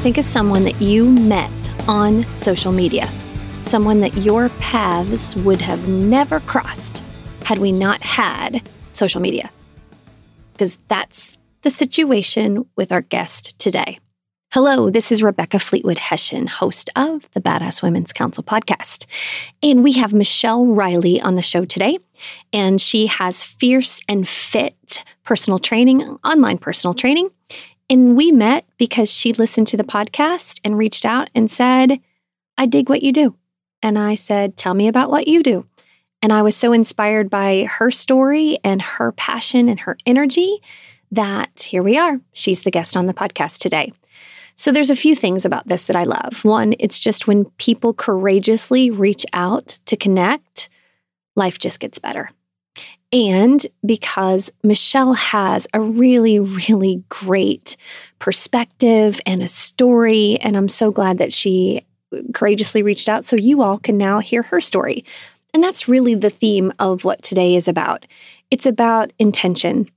Think of someone that you met on social media, someone that your paths would have never crossed had we not had social media. Because that's the situation with our guest today. Hello, this is Rebecca Fleetwood Hession, host of the Badass Women's Council podcast. And we have Michelle Riley on the show today. And she has fierce and fit personal training, online personal training. And we met because she listened to the podcast and reached out and said, I dig what you do. And I said, Tell me about what you do. And I was so inspired by her story and her passion and her energy that here we are. She's the guest on the podcast today. So there's a few things about this that I love. One, it's just when people courageously reach out to connect, life just gets better. And because Michelle has a really, really great perspective and a story, and I'm so glad that she courageously reached out so you all can now hear her story. And that's really the theme of what today is about. It's about intention.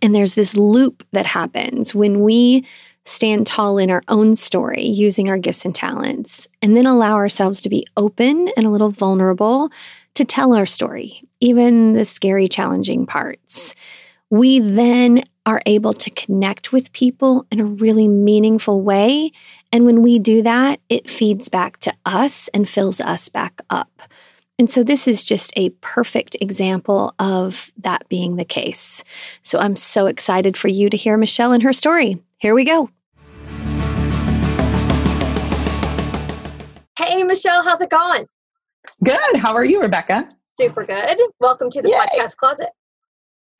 And there's this loop that happens when we stand tall in our own story using our gifts and talents, and then allow ourselves to be open and a little vulnerable to tell our story, even the scary, challenging parts. We then are able to connect with people in a really meaningful way. And when we do that, it feeds back to us and fills us back up. And so, this is just a perfect example of that being the case. So, I'm so excited for you to hear Michelle and her story. Here we go. Hey, Michelle, how's it going? Good. How are you, Rebecca? Super good. Welcome to the Yay. podcast closet.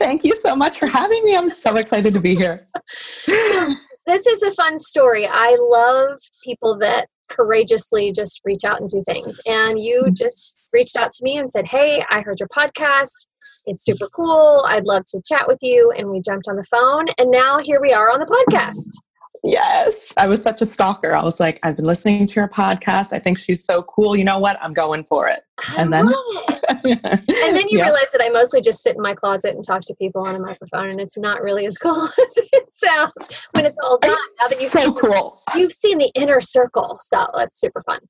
Thank you so much for having me. I'm so excited to be here. this is a fun story. I love people that courageously just reach out and do things. And you mm-hmm. just reached out to me and said, Hey, I heard your podcast. It's super cool. I'd love to chat with you. And we jumped on the phone. And now here we are on the podcast. Yes. I was such a stalker. I was like, I've been listening to your podcast. I think she's so cool. You know what? I'm going for it. I and then and then you realize that I mostly just sit in my closet and talk to people on a microphone and it's not really as cool as it sounds when it's all done. Now that you've so seen cool. The, you've seen the inner circle. So that's super fun.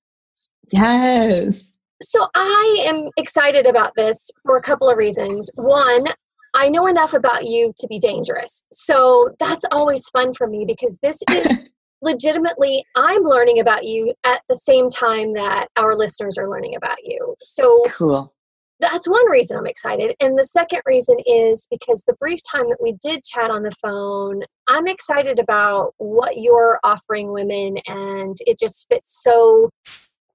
Yes. So I am excited about this for a couple of reasons. One, I know enough about you to be dangerous. So that's always fun for me because this is legitimately, I'm learning about you at the same time that our listeners are learning about you. So cool. That's one reason I'm excited. And the second reason is because the brief time that we did chat on the phone, I'm excited about what you're offering women, and it just fits so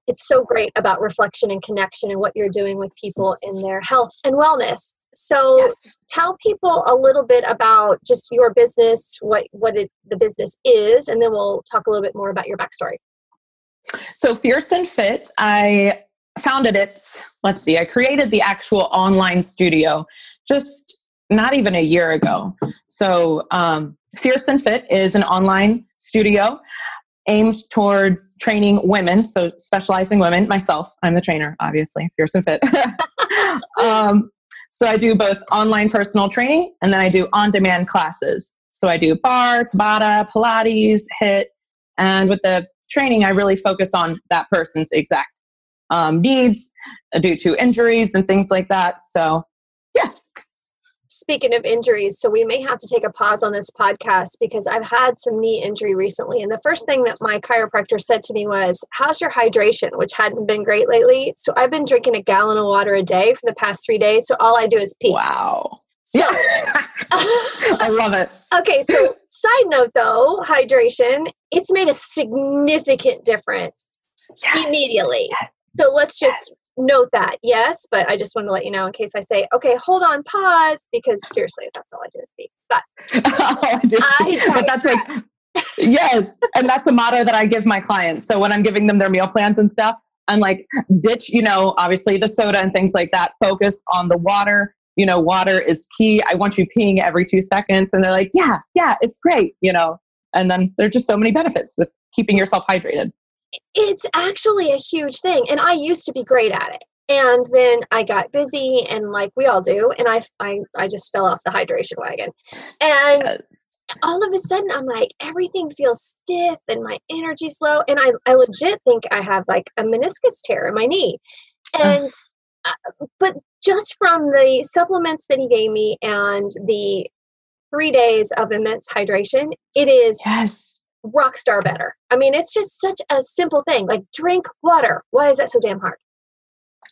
it's so great about reflection and connection and what you're doing with people in their health and wellness so yes. tell people a little bit about just your business, what what it, the business is, and then we'll talk a little bit more about your backstory. So Fierce and Fit, I founded it. Let's see, I created the actual online studio just not even a year ago. So um, Fierce and Fit is an online studio aimed towards training women, so specializing women. Myself, I'm the trainer, obviously, Fierce and Fit. um, so I do both online personal training and then I do on demand classes. So I do barre, Tabata, Pilates, HIIT. And with the training, I really focus on that person's exact um, needs due to injuries and things like that. So, yes, speaking of injuries, so we may have to take a pause on this podcast because I've had some knee injury recently. And the first thing that my chiropractor said to me was, How's your hydration? Which hadn't been great lately. So I've been drinking a gallon of water a day for the past three days. So all I do is pee. Wow. So, yeah. I love it. Okay, so side note though, hydration, it's made a significant difference yes. immediately. Yes. So let's just yes. note that, yes, but I just want to let you know in case I say, okay, hold on, pause, because seriously, that's all I do is speak. But, I I but that's like, yes, and that's a motto that I give my clients. So when I'm giving them their meal plans and stuff, I'm like, ditch, you know, obviously the soda and things like that. Focus on the water. You know, water is key. I want you peeing every two seconds. And they're like, yeah, yeah, it's great, you know. And then there's just so many benefits with keeping yourself hydrated it's actually a huge thing. And I used to be great at it. And then I got busy and like we all do, and I I, I just fell off the hydration wagon. And all of a sudden I'm like, everything feels stiff and my energy's low. And I, I legit think I have like a meniscus tear in my knee. And, uh, but just from the supplements that he gave me and the three days of immense hydration, it is yes. Rock star better. I mean, it's just such a simple thing like drink water. Why is that so damn hard?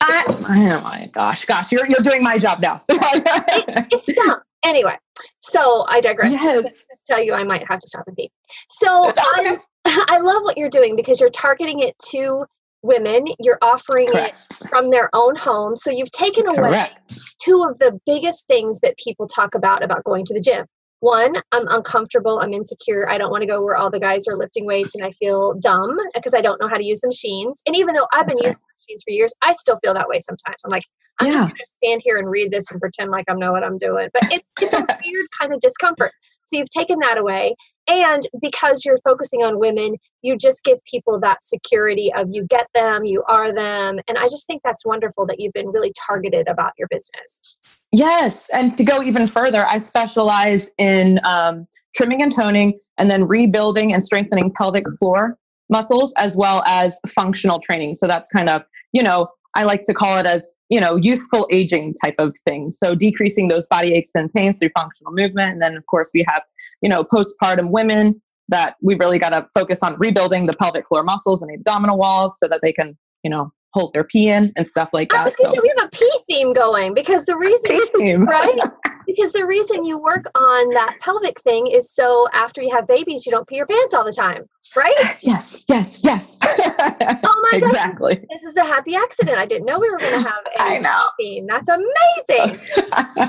I, oh my gosh, gosh, you're, you're doing my job now. it, it's dumb. Anyway, so I digress. Yes. Just tell you, I might have to stop and pee. So okay. Um, I love what you're doing because you're targeting it to women. You're offering Correct. it from their own home. So you've taken away Correct. two of the biggest things that people talk about about going to the gym. One, I'm uncomfortable, I'm insecure, I don't want to go where all the guys are lifting weights and I feel dumb because I don't know how to use the machines. And even though I've been That's using right. machines for years, I still feel that way sometimes. I'm like, I'm yeah. just going to stand here and read this and pretend like I know what I'm doing. But it's, it's a weird kind of discomfort. So you've taken that away. And because you're focusing on women, you just give people that security of you get them, you are them. And I just think that's wonderful that you've been really targeted about your business. Yes. And to go even further, I specialize in um, trimming and toning and then rebuilding and strengthening pelvic floor muscles as well as functional training. So that's kind of, you know, I like to call it as, you know, youthful aging type of thing. So decreasing those body aches and pains through functional movement. And then of course we have, you know, postpartum women that we really got to focus on rebuilding the pelvic floor muscles and abdominal walls so that they can, you know, hold their pee in and stuff like that. I was gonna so. say we have a pee theme going because the reason right? because the reason you work on that pelvic thing is so after you have babies you don't pee your pants all the time, right? Yes, yes, yes. oh my exactly. gosh. This is a happy accident. I didn't know we were gonna have a I know. theme. That's amazing.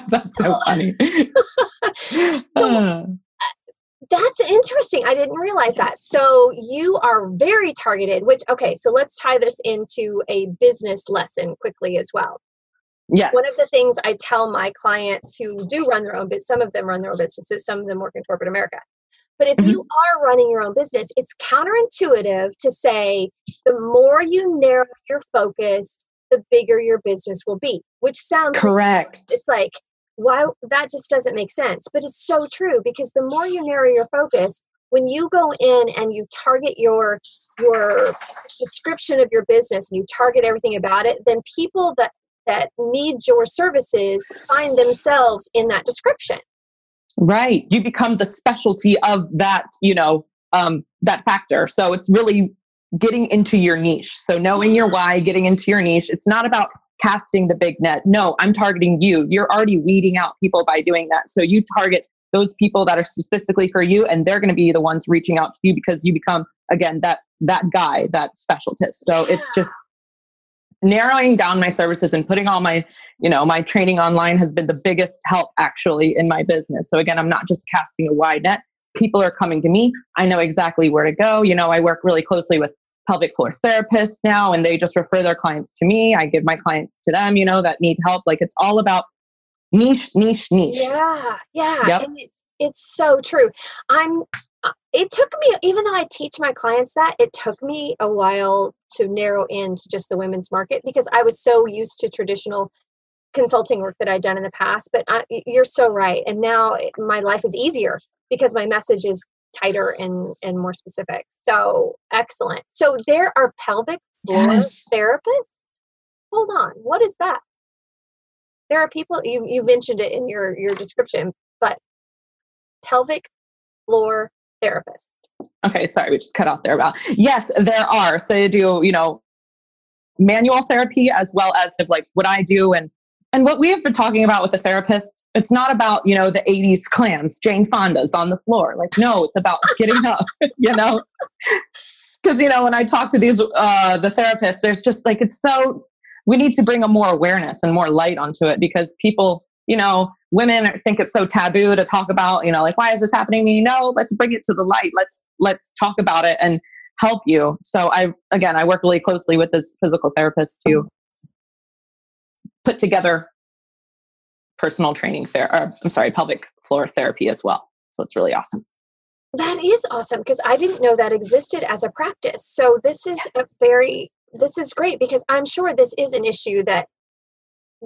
That's so funny. so, that's interesting. I didn't realize that. So you are very targeted, which, okay, so let's tie this into a business lesson quickly as well. Yes. One of the things I tell my clients who do run their own business, some of them run their own businesses, some of them work in corporate America. But if mm-hmm. you are running your own business, it's counterintuitive to say the more you narrow your focus, the bigger your business will be, which sounds correct. Like, it's like why that just doesn't make sense but it's so true because the more you narrow your focus when you go in and you target your your description of your business and you target everything about it then people that that need your services find themselves in that description right you become the specialty of that you know um, that factor so it's really getting into your niche so knowing your why getting into your niche it's not about casting the big net. No, I'm targeting you. You're already weeding out people by doing that. So you target those people that are specifically for you and they're going to be the ones reaching out to you because you become again that that guy, that specialist. So yeah. it's just narrowing down my services and putting all my you know my training online has been the biggest help actually in my business so again i'm not just casting a wide net people are coming to me i know exactly where to go you know i work really closely with pelvic floor therapist now and they just refer their clients to me. I give my clients to them, you know, that need help. Like it's all about niche, niche, niche. Yeah. Yeah. Yep. And it's it's so true. I'm it took me even though I teach my clients that, it took me a while to narrow into just the women's market because I was so used to traditional consulting work that I'd done in the past. But I, you're so right. And now eh, my life is easier because my message is tighter and and more specific. So excellent. So there are pelvic floor yes. therapists. Hold on, what is that? There are people you you mentioned it in your your description, but pelvic floor therapist. Okay, sorry, we just cut off there about. Yes, there are. So you do, you know, manual therapy as well as like what I do and and what we have been talking about with the therapist, it's not about, you know, the 80s clams, Jane Fonda's on the floor. Like, no, it's about getting up, you know? Because, you know, when I talk to these, uh, the therapists, there's just like, it's so, we need to bring a more awareness and more light onto it because people, you know, women think it's so taboo to talk about, you know, like, why is this happening to me? No, let's bring it to the light. Let's, let's talk about it and help you. So I, again, I work really closely with this physical therapist to put together personal training therapy. I'm sorry, pelvic floor therapy as well. So it's really awesome. That is awesome because I didn't know that existed as a practice. So this is yeah. a very this is great because I'm sure this is an issue that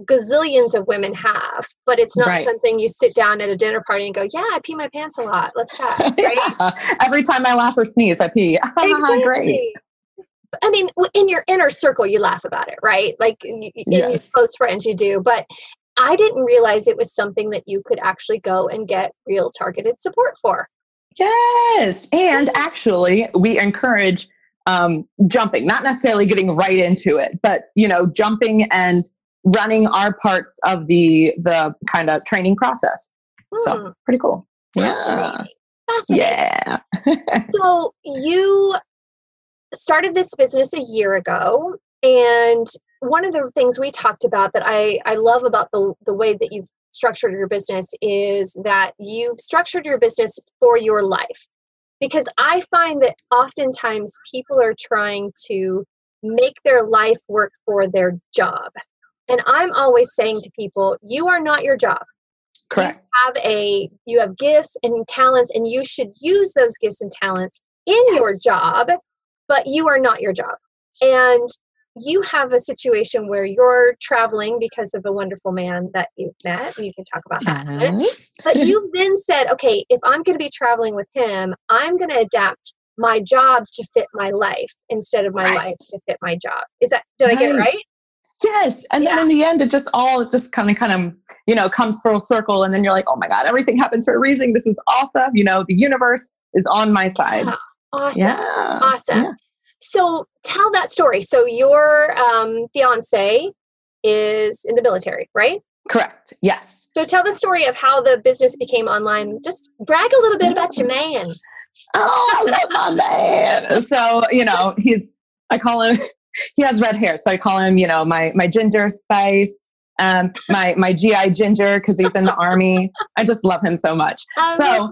gazillions of women have, but it's not right. something you sit down at a dinner party and go, "Yeah, I pee my pants a lot. Let's chat." Right? yeah. Every time I laugh or sneeze, I pee. exactly. Great. I mean, in your inner circle, you laugh about it, right? Like in yes. your close friends, you do. But I didn't realize it was something that you could actually go and get real targeted support for. Yes. And actually, we encourage um, jumping, not necessarily getting right into it, but, you know, jumping and running our parts of the the kind of training process. Hmm. So pretty cool. Fascinating. Yeah. Fascinating. Yeah. so you started this business a year ago and one of the things we talked about that I, I love about the, the way that you've structured your business is that you've structured your business for your life. Because I find that oftentimes people are trying to make their life work for their job. And I'm always saying to people, you are not your job. Correct. You have a you have gifts and talents and you should use those gifts and talents in your job, but you are not your job. And you have a situation where you're traveling because of a wonderful man that you've met, and you can talk about that. Mm-hmm. But you've then said, okay, if I'm going to be traveling with him, I'm going to adapt my job to fit my life instead of my right. life to fit my job. Is that did right. I get it right? Yes. And yeah. then in the end, it just all it just kind of kind of, you know, comes full circle. And then you're like, oh my God, everything happens for a reason. This is awesome. You know, the universe is on my side. Yeah. Awesome. Yeah. Awesome. Yeah. So tell that story. So your um, fiance is in the military, right? Correct. Yes. So tell the story of how the business became online. Just brag a little bit about your man. Oh, I love my man. So, you know, he's I call him he has red hair. So I call him, you know, my my ginger spice, um, my my GI ginger because he's in the army. I just love him so much. so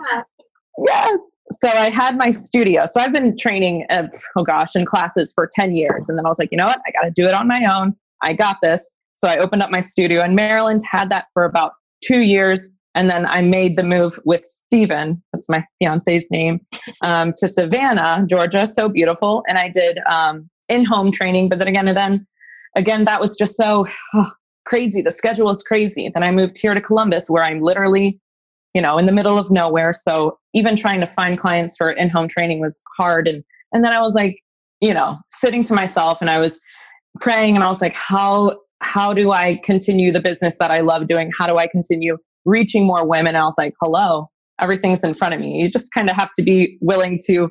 yes, so I had my studio. So I've been training, uh, oh gosh, in classes for 10 years. And then I was like, you know what? I got to do it on my own. I got this. So I opened up my studio in Maryland, had that for about two years. And then I made the move with Steven, that's my fiance's name, um, to Savannah, Georgia. So beautiful. And I did um, in home training. But then again, and then again, that was just so oh, crazy. The schedule is crazy. Then I moved here to Columbus, where I'm literally you know, in the middle of nowhere. So even trying to find clients for in-home training was hard. And and then I was like, you know, sitting to myself and I was praying and I was like, how how do I continue the business that I love doing? How do I continue reaching more women? And I was like, hello, everything's in front of me. You just kind of have to be willing to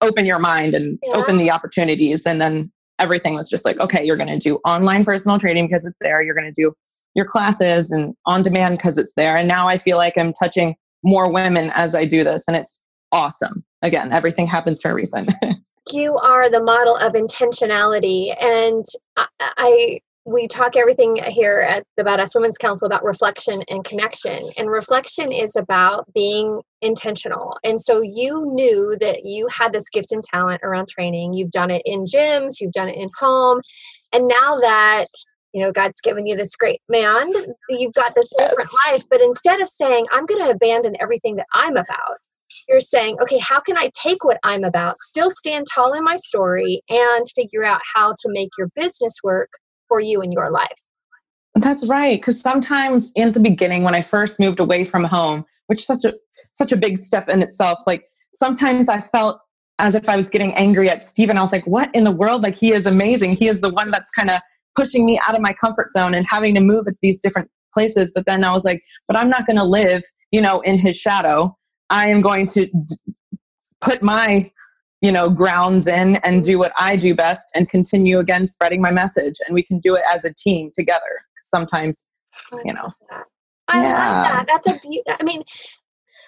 open your mind and yeah. open the opportunities. And then everything was just like, okay, you're going to do online personal training because it's there. You're going to do your classes and on demand because it's there. And now I feel like I'm touching more women as I do this, and it's awesome. Again, everything happens for a reason. you are the model of intentionality, and I, I we talk everything here at the Badass Women's Council about reflection and connection. And reflection is about being intentional. And so you knew that you had this gift and talent around training. You've done it in gyms, you've done it in home. And now that you know god's given you this great man you've got this different life but instead of saying i'm going to abandon everything that i'm about you're saying okay how can i take what i'm about still stand tall in my story and figure out how to make your business work for you in your life that's right because sometimes in the beginning when i first moved away from home which is such a such a big step in itself like sometimes i felt as if i was getting angry at Steven. i was like what in the world like he is amazing he is the one that's kind of pushing me out of my comfort zone and having to move at these different places. But then I was like, but I'm not going to live, you know, in his shadow. I am going to d- put my, you know, grounds in and do what I do best and continue again spreading my message. And we can do it as a team together. Sometimes, you know. I yeah. love that. That's a. I mean,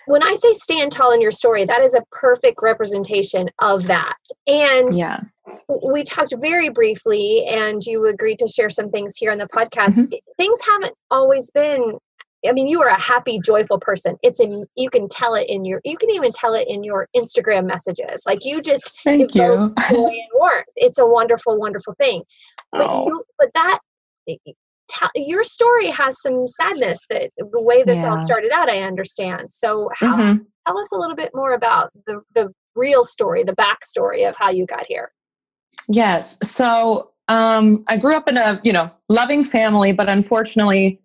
when I say stand tall in your story, that is a perfect representation of that. And yeah. we talked very briefly, and you agreed to share some things here on the podcast. Mm-hmm. Things haven't always been. I mean, you are a happy, joyful person. It's in you can tell it in your. You can even tell it in your Instagram messages. Like you just thank you. Warmth. It's a wonderful, wonderful thing. But oh. you, but that your story has some sadness that the way this yeah. all started out i understand so how, mm-hmm. tell us a little bit more about the the real story the backstory of how you got here yes so um, I grew up in a you know loving family, but unfortunately,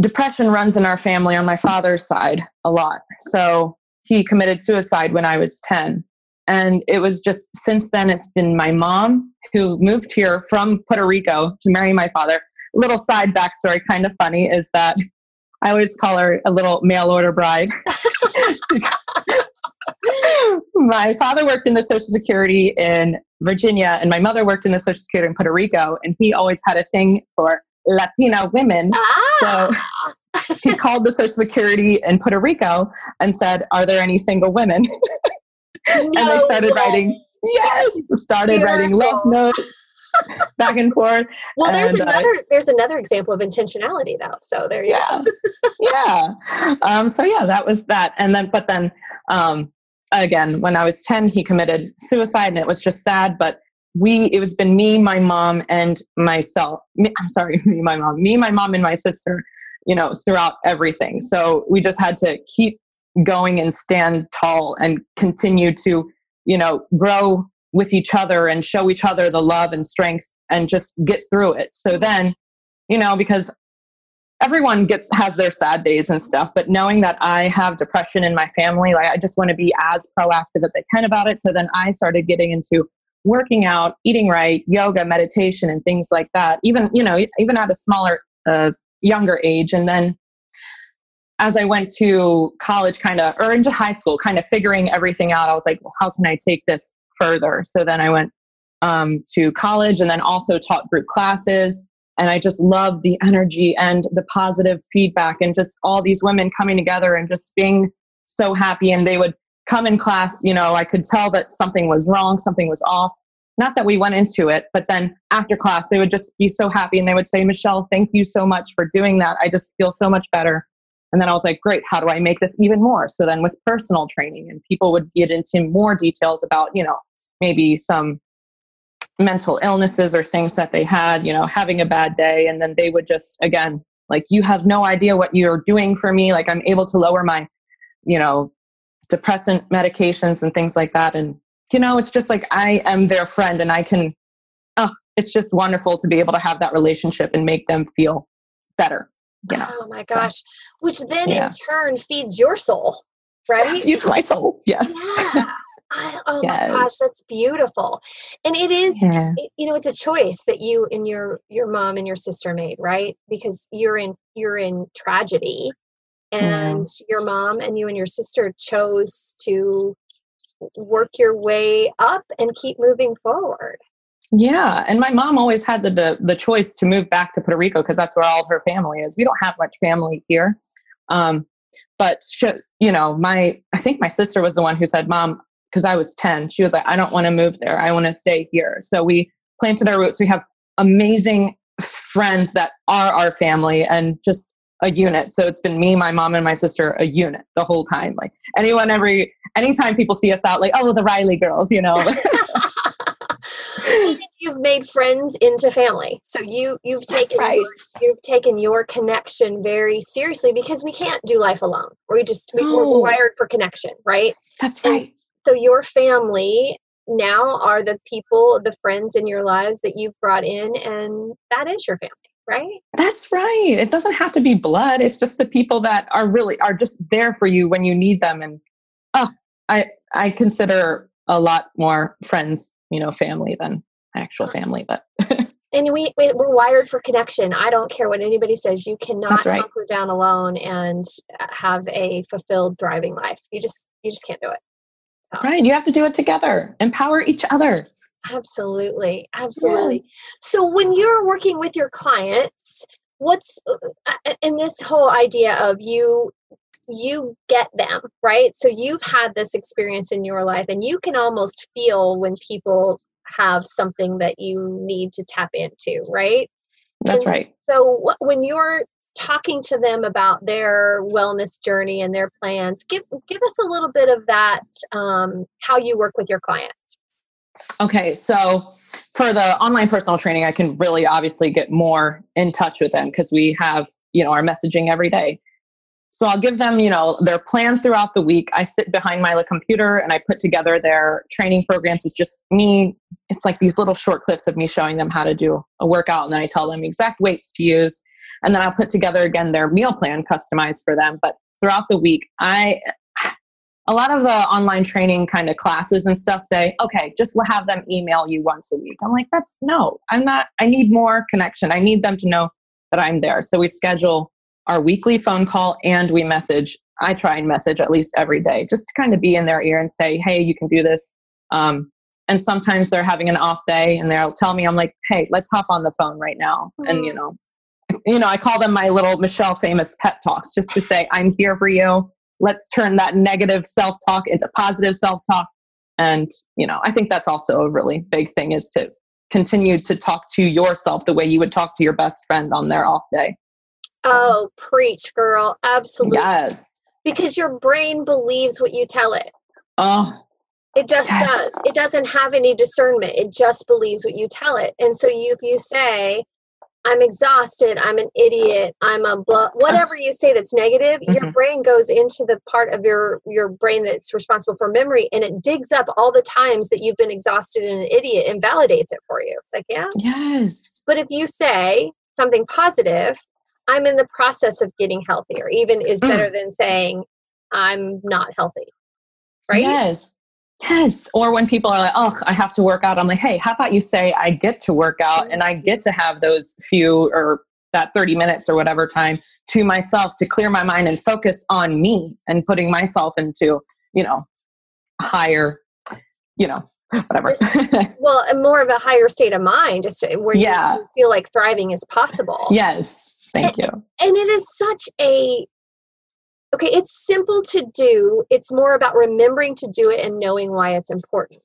depression runs in our family on my father's side a lot. So he committed suicide when I was ten, and it was just since then it's been my mom who moved here from Puerto Rico to marry my father. Little side backstory, kind of funny, is that I always call her a little mail order bride. my father worked in the Social Security in Virginia, and my mother worked in the Social Security in Puerto Rico, and he always had a thing for Latina women. Ah. So he called the Social Security in Puerto Rico and said, Are there any single women? No and they started way. writing, yes, started Miracle. writing love notes back and forth. Well, there's and, uh, another uh, there's another example of intentionality though. So there you yeah. go. yeah. Um, so yeah, that was that. And then but then um, again, when I was 10, he committed suicide and it was just sad, but we it was been me, my mom, and myself. Me, I'm sorry, me, my mom, me, my mom, and my sister, you know, throughout everything. So we just had to keep going and stand tall and continue to, you know, grow with each other and show each other the love and strength and just get through it. So then, you know, because everyone gets has their sad days and stuff, but knowing that I have depression in my family, like I just want to be as proactive as I can about it. So then I started getting into working out, eating right, yoga, meditation, and things like that. Even you know, even at a smaller, uh, younger age, and then as I went to college, kind of, or into high school, kind of figuring everything out, I was like, well, how can I take this further. So then I went um, to college and then also taught group classes. And I just loved the energy and the positive feedback and just all these women coming together and just being so happy. And they would come in class, you know, I could tell that something was wrong, something was off. Not that we went into it, but then after class, they would just be so happy and they would say, Michelle, thank you so much for doing that. I just feel so much better. And then I was like, great, how do I make this even more? So then with personal training, and people would get into more details about, you know, maybe some mental illnesses or things that they had, you know, having a bad day. And then they would just, again, like, you have no idea what you're doing for me. Like, I'm able to lower my, you know, depressant medications and things like that. And, you know, it's just like I am their friend and I can, oh, it's just wonderful to be able to have that relationship and make them feel better. You know? Oh my gosh. So, Which then yeah. in turn feeds your soul, right? Feeds my soul. Yes. Yeah. I, oh yes. my gosh, that's beautiful. And it is, yeah. you know, it's a choice that you and your your mom and your sister made, right? Because you're in you're in tragedy, and yeah. your mom and you and your sister chose to work your way up and keep moving forward. Yeah, and my mom always had the the, the choice to move back to Puerto Rico because that's where all her family is. We don't have much family here. Um, but she, you know, my I think my sister was the one who said, "Mom, because I was 10. She was like, I don't want to move there. I want to stay here. So we planted our roots. We have amazing friends that are our family and just a unit. So it's been me, my mom, and my sister, a unit the whole time. Like anyone, every anytime people see us out, like, oh, the Riley girls, you know. you've made friends into family so you you've taken right. your, you've taken your connection very seriously because we can't do life alone we just we, are wired for connection right that's right and so your family now are the people, the friends in your lives that you've brought in, and that is your family right? That's right. It doesn't have to be blood. It's just the people that are really are just there for you when you need them. And oh i i consider a lot more friends you know family than actual family but and we, we are wired for connection. I don't care what anybody says. You cannot right. hunker down alone and uh, have a fulfilled thriving life. You just you just can't do it. Right. You have to do it together. Empower each other. Absolutely. Absolutely. Yes. So when you're working with your clients, what's uh, in this whole idea of you you get them, right? So you've had this experience in your life and you can almost feel when people have something that you need to tap into, right? That's and right. So when you're talking to them about their wellness journey and their plans give give us a little bit of that um, how you work with your clients okay so for the online personal training i can really obviously get more in touch with them because we have you know our messaging every day So I'll give them, you know, their plan throughout the week. I sit behind my computer and I put together their training programs. It's just me. It's like these little short clips of me showing them how to do a workout. And then I tell them exact weights to use. And then I'll put together again their meal plan customized for them. But throughout the week, I, a lot of the online training kind of classes and stuff say, okay, just have them email you once a week. I'm like, that's no, I'm not, I need more connection. I need them to know that I'm there. So we schedule our weekly phone call and we message. I try and message at least every day just to kind of be in their ear and say, hey, you can do this. Um, and sometimes they're having an off day and they'll tell me, I'm like, hey, let's hop on the phone right now. Mm-hmm. And, you mm. know, you know, I call them my little Michelle famous pet talks just to say, I'm here for you let's turn that negative self talk into positive self talk. And, you know, I think that's also a really big thing is to continue to talk to yourself the way you would talk to your best friend on their off day. Oh, preach, girl. Absolutely. Yes. Because your brain believes what you tell it. Oh. It just yes. does. It doesn't have any discernment. It just believes what you tell it. And so you, if you say, I'm exhausted, I'm an idiot, I'm a blah, whatever you say that's negative, mm-hmm. your brain goes into the part of your your brain that's responsible for memory and it digs up all the times that you've been exhausted and an idiot and validates it for you. It's like, yeah. Yes. But if you say something positive, I'm in the process of getting healthier, even is mm. better than saying I'm not healthy. Right? Yes. Yes. Or when people are like, oh, I have to work out, I'm like, hey, how about you say I get to work out and I get to have those few or that 30 minutes or whatever time to myself to clear my mind and focus on me and putting myself into, you know, higher, you know, whatever. well, more of a higher state of mind, just where yeah. you feel like thriving is possible. Yes. Thank and, you. And it is such a okay, it's simple to do. It's more about remembering to do it and knowing why it's important.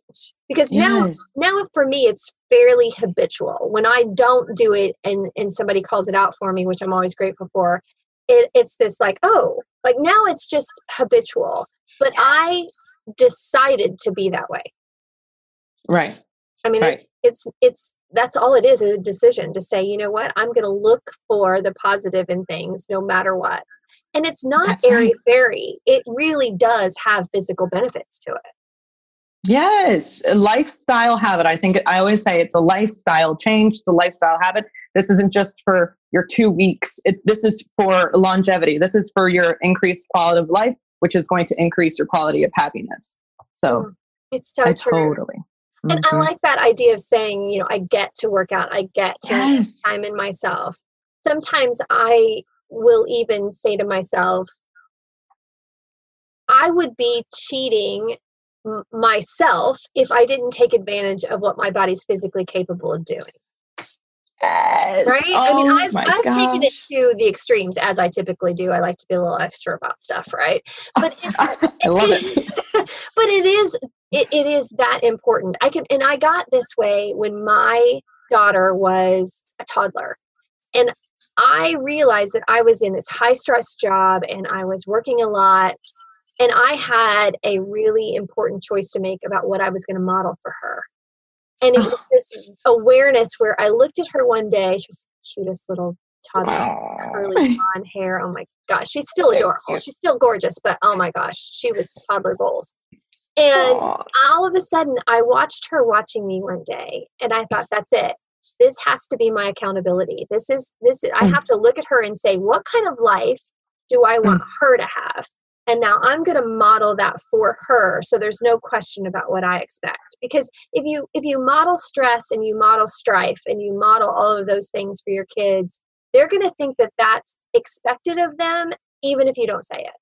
Because yes. now now for me it's fairly habitual. When I don't do it and and somebody calls it out for me, which I'm always grateful for, it, it's this like, oh, like now it's just habitual. But I decided to be that way. Right. I mean, right. it's it's it's that's all it is, is a decision to say, you know what, I'm going to look for the positive in things no matter what. And it's not airy fairy. It really does have physical benefits to it. Yes, a lifestyle habit. I think I always say it's a lifestyle change. It's a lifestyle habit. This isn't just for your two weeks. It's this is for longevity. This is for your increased quality of life, which is going to increase your quality of happiness. So mm, it's so I true. Totally. Mm-hmm. And I like that idea of saying, you know, I get to work out. I get to yes. time in myself. Sometimes I will even say to myself, I would be cheating m- myself if I didn't take advantage of what my body's physically capable of doing. Yes. Right? Oh, I mean, oh I've, I've taken it to the extremes as I typically do. I like to be a little extra about stuff, right? But I love it. but it is it, it is that important. I can and I got this way when my daughter was a toddler. And I realized that I was in this high stress job and I was working a lot. And I had a really important choice to make about what I was going to model for her. And it was this awareness where I looked at her one day. She was the cutest little toddler, curly blonde hair. Oh my gosh, she's still adorable. She's still gorgeous, but oh my gosh, she was toddler goals. And Aww. all of a sudden, I watched her watching me one day, and I thought, that's it this has to be my accountability this is this i mm. have to look at her and say what kind of life do i want mm. her to have and now i'm going to model that for her so there's no question about what i expect because if you if you model stress and you model strife and you model all of those things for your kids they're going to think that that's expected of them even if you don't say it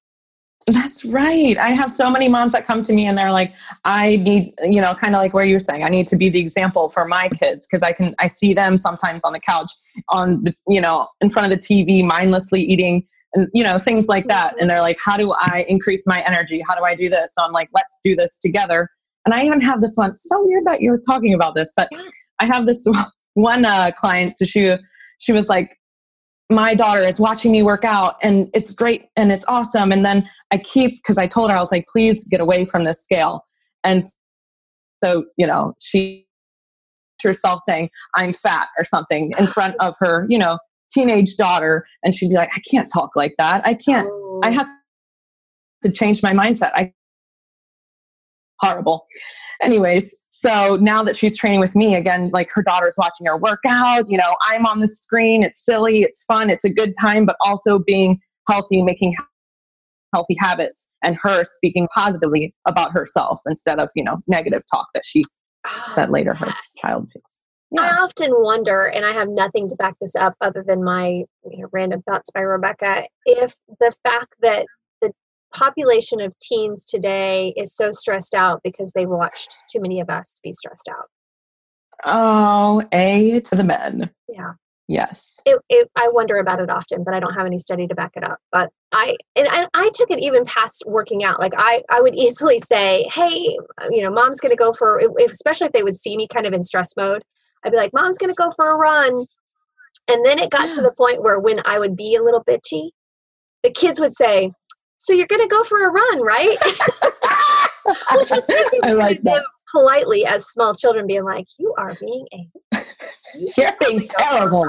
that's right. I have so many moms that come to me and they're like, I need, you know, kind of like where you're saying, I need to be the example for my kids because I can, I see them sometimes on the couch, on the, you know, in front of the TV, mindlessly eating and, you know, things like that. And they're like, how do I increase my energy? How do I do this? So I'm like, let's do this together. And I even have this one. So weird that you're talking about this, but I have this one uh, client. So she, she was like, my daughter is watching me work out and it's great and it's awesome. And then I keep, because I told her, I was like, please get away from this scale. And so, you know, she herself saying, I'm fat or something in front of her, you know, teenage daughter. And she'd be like, I can't talk like that. I can't, oh. I have to change my mindset. I horrible. Anyways, so now that she's training with me again, like her daughter's watching her workout, you know, I'm on the screen, it's silly, it's fun, it's a good time, but also being healthy, making healthy habits and her speaking positively about herself instead of, you know, negative talk that she ah, oh, that later her child feels. Yeah. I often wonder, and I have nothing to back this up other than my you know, random thoughts by Rebecca, if the fact that the population of teens today is so stressed out because they watched too many of us be stressed out. Oh, A to the men. Yeah. Yes. It, it, I wonder about it often, but I don't have any study to back it up. But I and I, I took it even past working out. Like I, I would easily say, "Hey, you know, mom's going to go for," if, especially if they would see me kind of in stress mode. I'd be like, "Mom's going to go for a run," and then it got yeah. to the point where when I would be a little bitchy, the kids would say, "So you're going to go for a run, right?" Which was I like that. Politely as small children being like, "You are being a you're being terrible."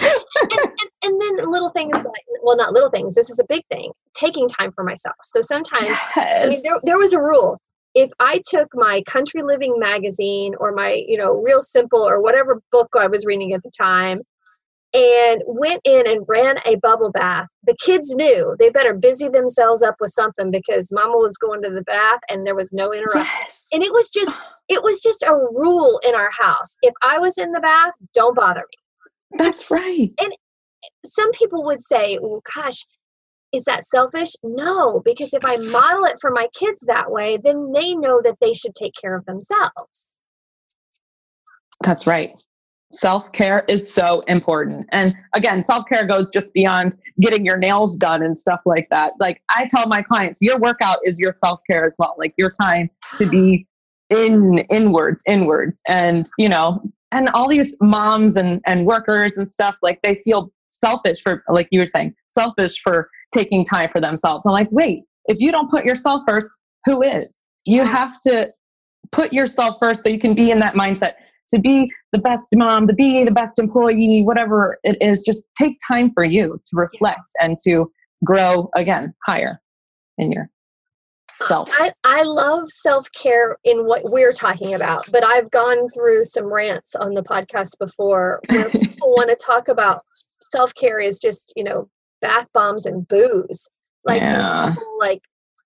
and, and, and, then little things like well not little things this is a big thing taking time for myself so sometimes yes. I mean, there, there was a rule if i took my country living magazine or my you know real simple or whatever book i was reading at the time and went in and ran a bubble bath the kids knew they better busy themselves up with something because mama was going to the bath and there was no interruption yes. and it was just it was just a rule in our house if i was in the bath don't bother me that's right. And some people would say, well, gosh, is that selfish? No, because if I model it for my kids that way, then they know that they should take care of themselves. That's right. Self care is so important. And again, self care goes just beyond getting your nails done and stuff like that. Like I tell my clients, your workout is your self care as well, like your time to be in inwards, inwards. And, you know, and all these moms and, and workers and stuff like they feel selfish for like you were saying selfish for taking time for themselves i'm like wait if you don't put yourself first who is you have to put yourself first so you can be in that mindset to be the best mom to be the best employee whatever it is just take time for you to reflect and to grow again higher in your self. I, I love self care in what we're talking about, but I've gone through some rants on the podcast before where people want to talk about self care is just, you know, bath bombs and booze. Like, yeah. like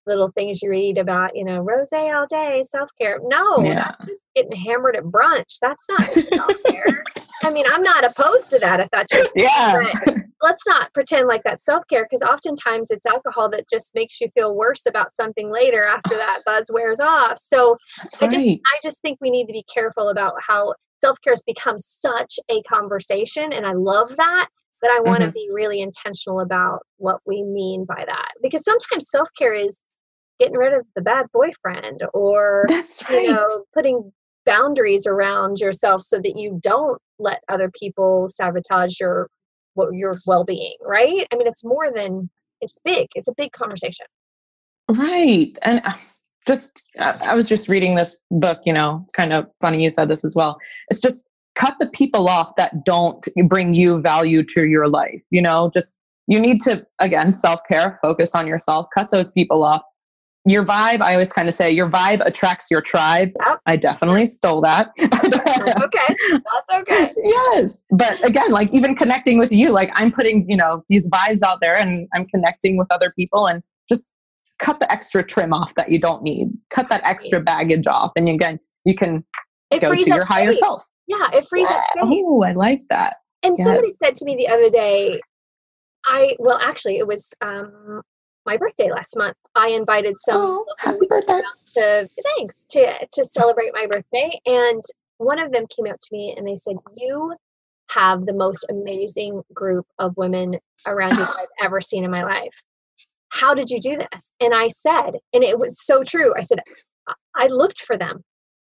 little things you read about, you know, rose all day, self care. No, yeah. that's just getting hammered at brunch. That's not self care. I mean, I'm not opposed to that if that's your yeah. let's not pretend like that's self care because oftentimes it's alcohol that just makes you feel worse about something later after that buzz wears off. So that's I just I just think we need to be careful about how self care has become such a conversation, and I love that but I want to mm-hmm. be really intentional about what we mean by that. Because sometimes self care is getting rid of the bad boyfriend or That's right. you know, putting boundaries around yourself so that you don't let other people sabotage your your well-being, right? I mean, it's more than it's big. It's a big conversation. Right. And uh, just I was just reading this book, you know, it's kind of funny you said this as well. It's just cut the people off that don't bring you value to your life you know just you need to again self-care focus on yourself cut those people off your vibe i always kind of say your vibe attracts your tribe. Yep. i definitely stole that. That's okay. That's okay. Yes. But again like even connecting with you like i'm putting you know these vibes out there and i'm connecting with other people and just cut the extra trim off that you don't need. Cut that extra baggage off and again you can it go to your higher self. Yeah, it frees up space. Oh, I like that. And yes. somebody said to me the other day, I well, actually, it was um, my birthday last month. I invited some oh, happy birthday. to thanks to to celebrate my birthday, and one of them came up to me and they said, "You have the most amazing group of women around you that I've ever seen in my life. How did you do this?" And I said, and it was so true. I said, "I looked for them.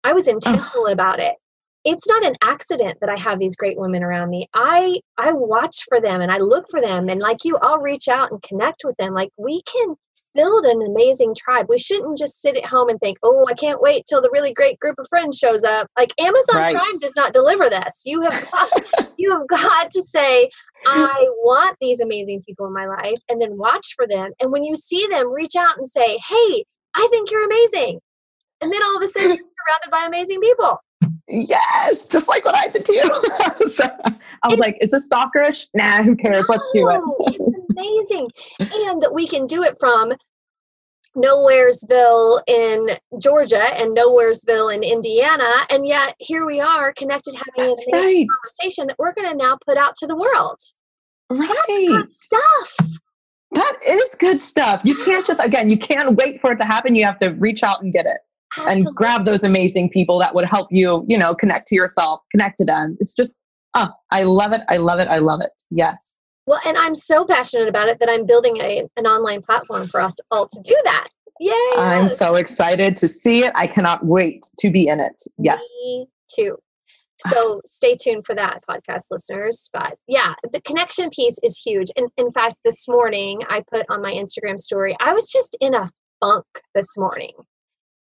I was oh. intentional about it it's not an accident that I have these great women around me. I I watch for them and I look for them and like you I'll reach out and connect with them. Like we can build an amazing tribe. We shouldn't just sit at home and think, "Oh, I can't wait till the really great group of friends shows up." Like Amazon right. Prime does not deliver this. You have got, you have got to say, "I want these amazing people in my life," and then watch for them. And when you see them, reach out and say, "Hey, I think you're amazing." And then all of a sudden, you're surrounded by amazing people. Yes, just like what I did to you. so I was it's, like, is this stalkerish? Nah, who cares? No, Let's do it. it's amazing. And that we can do it from Nowheresville in Georgia and Nowheresville in Indiana. And yet here we are connected having That's a right. conversation that we're going to now put out to the world. Right. That's good stuff. That is good stuff. You can't just, again, you can't wait for it to happen. You have to reach out and get it. Absolutely. and grab those amazing people that would help you, you know, connect to yourself, connect to them. It's just, oh, I love it. I love it. I love it. Yes. Well, and I'm so passionate about it that I'm building a, an online platform for us all to do that. Yay! I'm so excited to see it. I cannot wait to be in it. Yes. Me too. So stay tuned for that, podcast listeners. But yeah, the connection piece is huge. And in fact, this morning I put on my Instagram story, I was just in a funk this morning.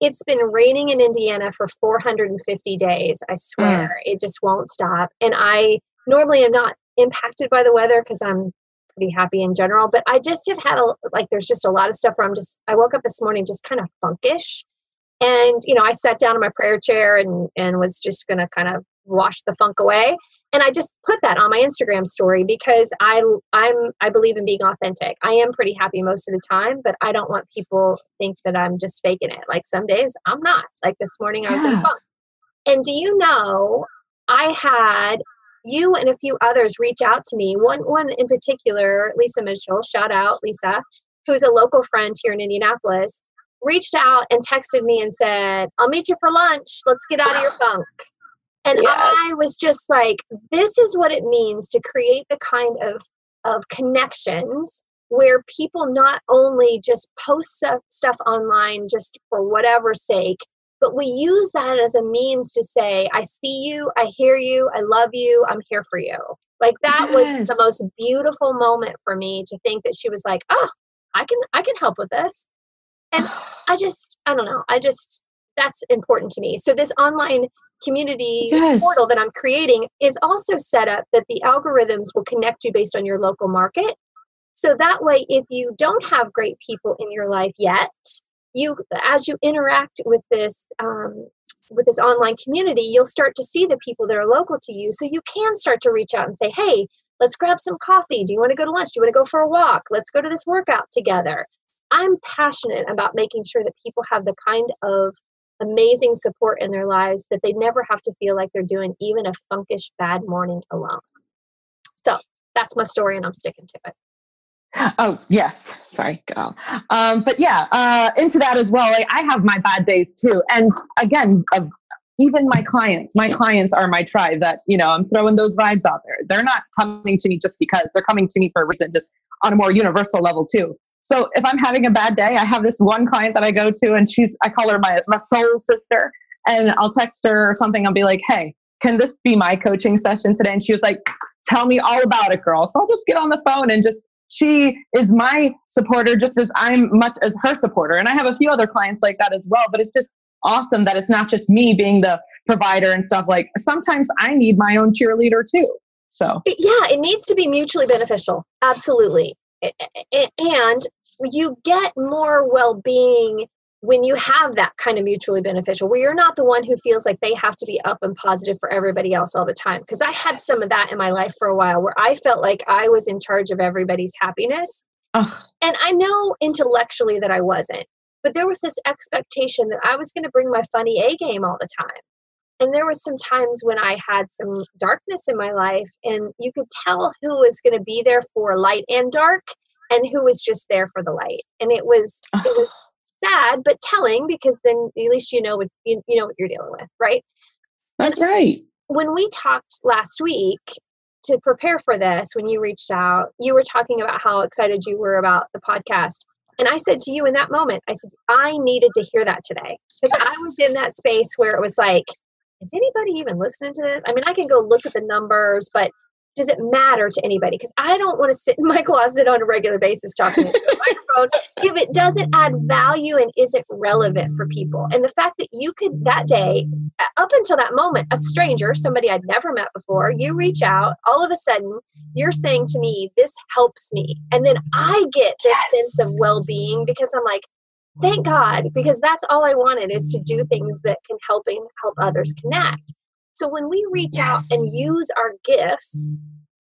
It's been raining in Indiana for 450 days. I swear mm. it just won't stop. And I normally am not impacted by the weather because I'm pretty happy in general. But I just have had a like. There's just a lot of stuff where I'm just. I woke up this morning just kind of funkish, and you know I sat down in my prayer chair and and was just gonna kind of wash the funk away and i just put that on my instagram story because i i'm i believe in being authentic. I am pretty happy most of the time but i don't want people think that i'm just faking it. Like some days i'm not. Like this morning i was yeah. in fun and do you know i had you and a few others reach out to me. One one in particular lisa mitchell shout out lisa who's a local friend here in indianapolis reached out and texted me and said i'll meet you for lunch. Let's get out of your funk and yes. I was just like, this is what it means to create the kind of, of connections where people not only just post stuff, stuff online just for whatever sake, but we use that as a means to say, I see you, I hear you, I love you, I'm here for you. Like that yes. was the most beautiful moment for me to think that she was like, oh, I can I can help with this. And I just I don't know. I just that's important to me. So this online community yes. portal that I'm creating is also set up that the algorithms will connect you based on your local market. So that way, if you don't have great people in your life yet, you as you interact with this um, with this online community, you'll start to see the people that are local to you. So you can start to reach out and say, "Hey, let's grab some coffee. Do you want to go to lunch? Do you want to go for a walk? Let's go to this workout together." I'm passionate about making sure that people have the kind of amazing support in their lives that they never have to feel like they're doing even a funkish bad morning alone. So that's my story, and I'm sticking to it. Oh yes, sorry. Um, but yeah, uh, into that as well. Like I have my bad days too, and again, uh, even my clients, my clients are my tribe. That you know, I'm throwing those vibes out there. They're not coming to me just because they're coming to me for a reason, just on a more universal level too. So if I'm having a bad day, I have this one client that I go to, and she's I call her my my soul sister, and I'll text her or something. I'll be like, hey, can this be my coaching session today? And she was like, tell me all about it, girl. So I'll just get on the phone and just she is my supporter just as I'm much as her supporter. And I have a few other clients like that as well, but it's just awesome that it's not just me being the provider and stuff like sometimes I need my own cheerleader too. So, yeah, it needs to be mutually beneficial. Absolutely. And you get more well-being when you have that kind of mutually beneficial where you're not the one who feels like they have to be up and positive for everybody else all the time. Because i had some of that in my life for a while where i felt like i was in charge of everybody's happiness. Ugh. and i know intellectually that i wasn't but there was this expectation that i was going to bring my funny a game all the time. And there was some times when i had some darkness in my life and you could tell who was going to be there for light and dark and who was just there for the light. And it was it was sad but telling because then at least you know what you, you know what you're dealing with, right? That's and right. When we talked last week to prepare for this, when you reached out, you were talking about how excited you were about the podcast. And I said to you in that moment, I said, I needed to hear that today. Because I was in that space where it was like, is anybody even listening to this? I mean, I can go look at the numbers, but does it matter to anybody? Because I don't want to sit in my closet on a regular basis talking into a microphone if it doesn't add value and isn't relevant for people. And the fact that you could that day, uh, up until that moment, a stranger, somebody I'd never met before, you reach out, all of a sudden, you're saying to me, This helps me. And then I get this yes. sense of well being because I'm like, Thank God, because that's all I wanted is to do things that can helping help others connect. So when we reach out and use our gifts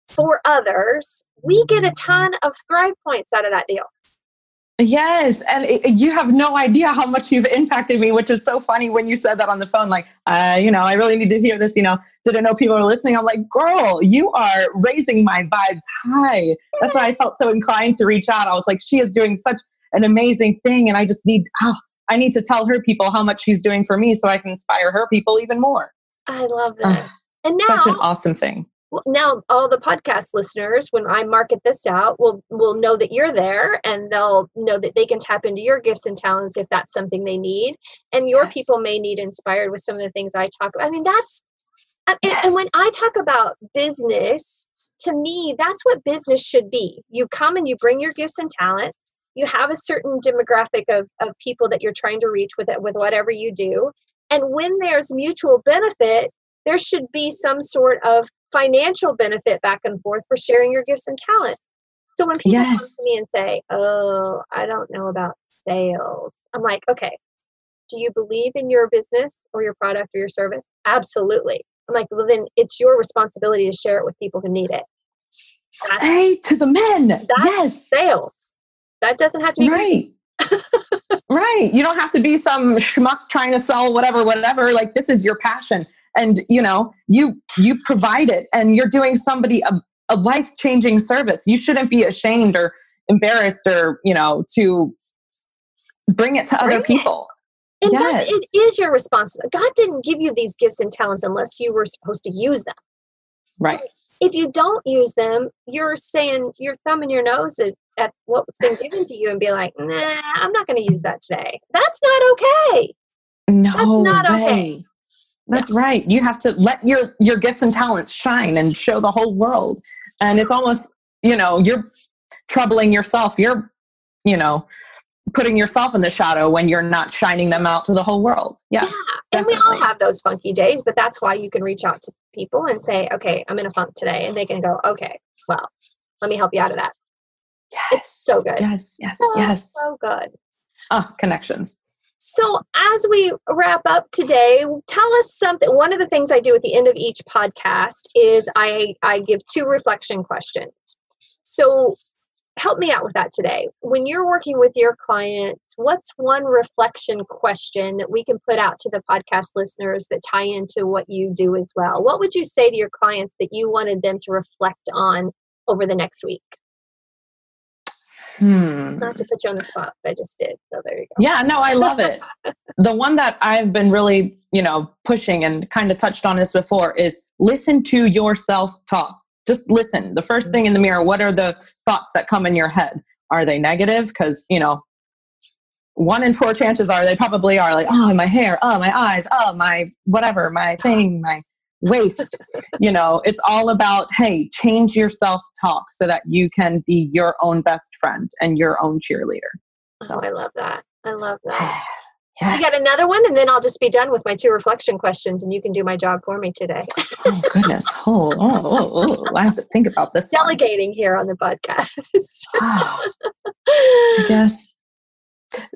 for others, we get a ton of thrive points out of that deal. Yes, and it, you have no idea how much you've impacted me, which is so funny when you said that on the phone. Like, uh, you know, I really need to hear this. You know, didn't know people were listening. I'm like, girl, you are raising my vibes high. That's why I felt so inclined to reach out. I was like, she is doing such an amazing thing, and I just need, oh, I need to tell her people how much she's doing for me, so I can inspire her people even more. I love ah, this. and now, such an awesome thing now all the podcast listeners when i market this out will will know that you're there and they'll know that they can tap into your gifts and talents if that's something they need and your yes. people may need inspired with some of the things i talk about i mean that's uh, yes. and when i talk about business to me that's what business should be you come and you bring your gifts and talents you have a certain demographic of, of people that you're trying to reach with it with whatever you do and when there's mutual benefit there should be some sort of financial benefit back and forth for sharing your gifts and talents. So when people yes. come to me and say, Oh, I don't know about sales, I'm like, Okay, do you believe in your business or your product or your service? Absolutely. I'm like, Well, then it's your responsibility to share it with people who need it. That's, hey, to the men. That's yes. sales. That doesn't have to be right. right. You don't have to be some schmuck trying to sell whatever, whatever. Like, this is your passion. And you know you you provide it and you're doing somebody a, a life-changing service. You shouldn't be ashamed or embarrassed or you know to bring it to bring other people. And yes. it is your responsibility. God didn't give you these gifts and talents unless you were supposed to use them. Right. so if you don't use them you're saying you're thumbing your nose at, at what's been given to you and be like nah i'm not going to use that today that's not okay no that's not way. okay that's right. You have to let your your gifts and talents shine and show the whole world. And it's almost, you know, you're troubling yourself. You're, you know, putting yourself in the shadow when you're not shining them out to the whole world. Yeah. And we all have those funky days, but that's why you can reach out to people and say, okay, I'm in a funk today. And they can go, okay, well, let me help you out of that. Yes. It's so good. Yes, yes, so, yes. So good. Oh, connections. So, as we wrap up today, tell us something. One of the things I do at the end of each podcast is I, I give two reflection questions. So, help me out with that today. When you're working with your clients, what's one reflection question that we can put out to the podcast listeners that tie into what you do as well? What would you say to your clients that you wanted them to reflect on over the next week? Hmm. Not to put you on the spot, but I just did. So there you go. Yeah, no, I love it. the one that I've been really, you know, pushing and kind of touched on this before is listen to yourself talk. Just listen. The first thing in the mirror, what are the thoughts that come in your head? Are they negative? Because, you know, one in four chances are they probably are like, oh, my hair, oh, my eyes, oh, my whatever, my thing, my waist. you know, it's all about, hey, change your self talk so that you can be your own best friend and your own cheerleader. Oh, so oh, I love that. I love that. Yes. You got another one, and then I'll just be done with my two reflection questions, and you can do my job for me today. oh goodness! Oh, oh, oh, oh, I have to think about this. Delegating one. here on the podcast. oh, I guess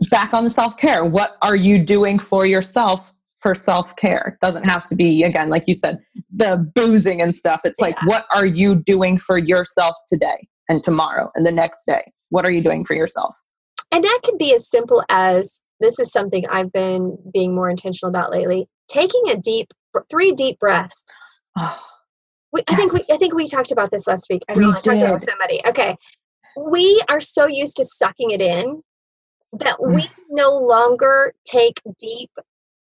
back on the self care. What are you doing for yourself for self care. Doesn't have to be, again, like you said, the boozing and stuff. It's yeah. like, what are you doing for yourself today and tomorrow and the next day? What are you doing for yourself? And that can be as simple as this is something I've been being more intentional about lately. Taking a deep, three deep breaths. Oh, we, yes. I think we, I think we talked about this last week. I know. I talked about somebody. Okay, we are so used to sucking it in that we mm. no longer take deep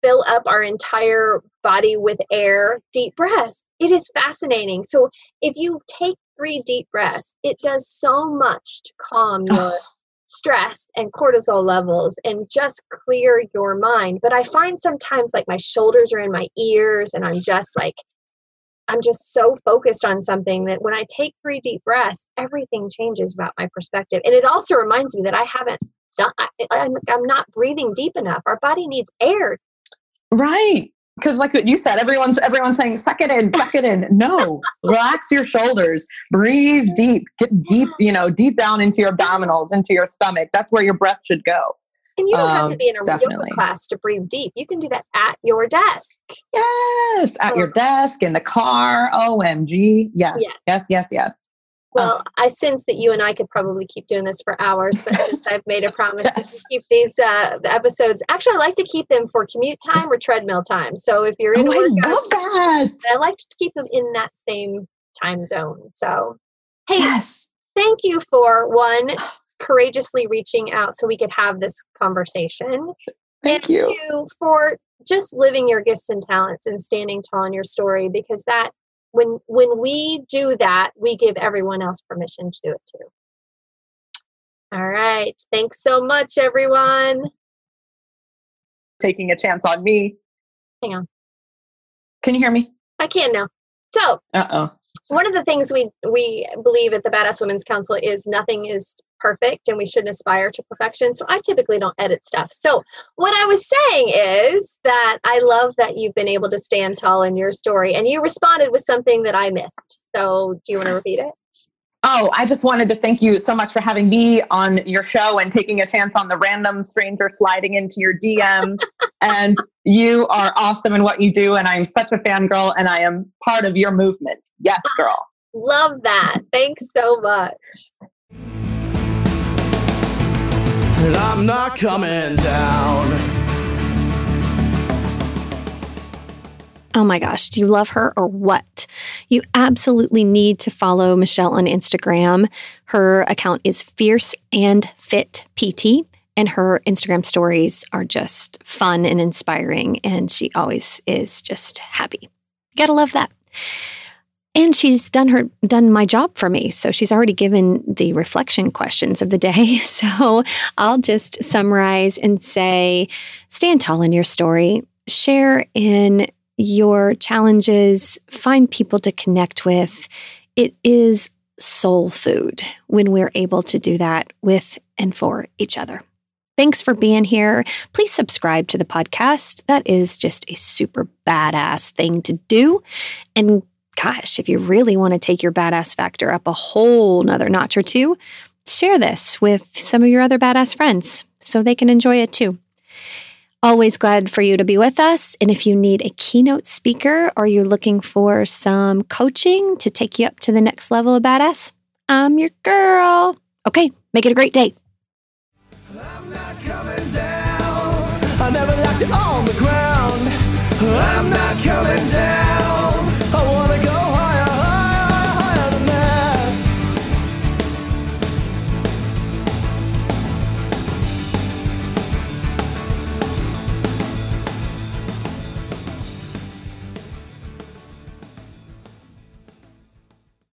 fill up our entire body with air, deep breaths. It is fascinating. So if you take three deep breaths, it does so much to calm your stress and cortisol levels and just clear your mind. But I find sometimes like my shoulders are in my ears and I'm just like I'm just so focused on something that when I take three deep breaths, everything changes about my perspective. And it also reminds me that I haven't done, I, I'm, I'm not breathing deep enough. Our body needs air. Right because like you said everyone's everyone's saying suck it in suck it in no relax your shoulders breathe deep get deep you know deep down into your abdominals into your stomach that's where your breath should go and you don't um, have to um, be in a definitely. yoga class to breathe deep. You can do that at your desk. Yes, at your desk, in the car. OMG. Yes, yes, yes, yes. yes. Well, I sense that you and I could probably keep doing this for hours, but since I've made a promise to keep these uh, episodes, actually, I like to keep them for commute time or treadmill time. So if you're in oh, workout, I love that. I like to keep them in that same time zone. So, hey, yes. thank you for one courageously reaching out so we could have this conversation. Thank and you. Two, for just living your gifts and talents and standing tall in your story because that when when we do that, we give everyone else permission to do it too. All right. Thanks so much, everyone. Taking a chance on me. Hang on. Can you hear me? I can now. So, uh oh. One of the things we we believe at the Badass Women's Council is nothing is perfect and we shouldn't aspire to perfection. So I typically don't edit stuff. So what I was saying is that I love that you've been able to stand tall in your story and you responded with something that I missed. So do you want to repeat it? Oh, I just wanted to thank you so much for having me on your show and taking a chance on the random stranger sliding into your DMs. and you are awesome in what you do. And I'm such a fangirl and I am part of your movement. Yes, girl. Love that. Thanks so much. And I'm not coming down. Oh my gosh, do you love her or what? You absolutely need to follow Michelle on Instagram. Her account is Fierce and Fit PT, and her Instagram stories are just fun and inspiring, and she always is just happy. You gotta love that. And she's done her done my job for me. So she's already given the reflection questions of the day. So I'll just summarize and say stand tall in your story, share in your challenges, find people to connect with. It is soul food when we're able to do that with and for each other. Thanks for being here. Please subscribe to the podcast. That is just a super badass thing to do. And gosh, if you really want to take your badass factor up a whole nother notch or two, share this with some of your other badass friends so they can enjoy it too. Always glad for you to be with us. And if you need a keynote speaker or you're looking for some coaching to take you up to the next level of badass, I'm your girl. Okay, make it a great day. I'm not coming down. I never it on the ground. I'm not coming down.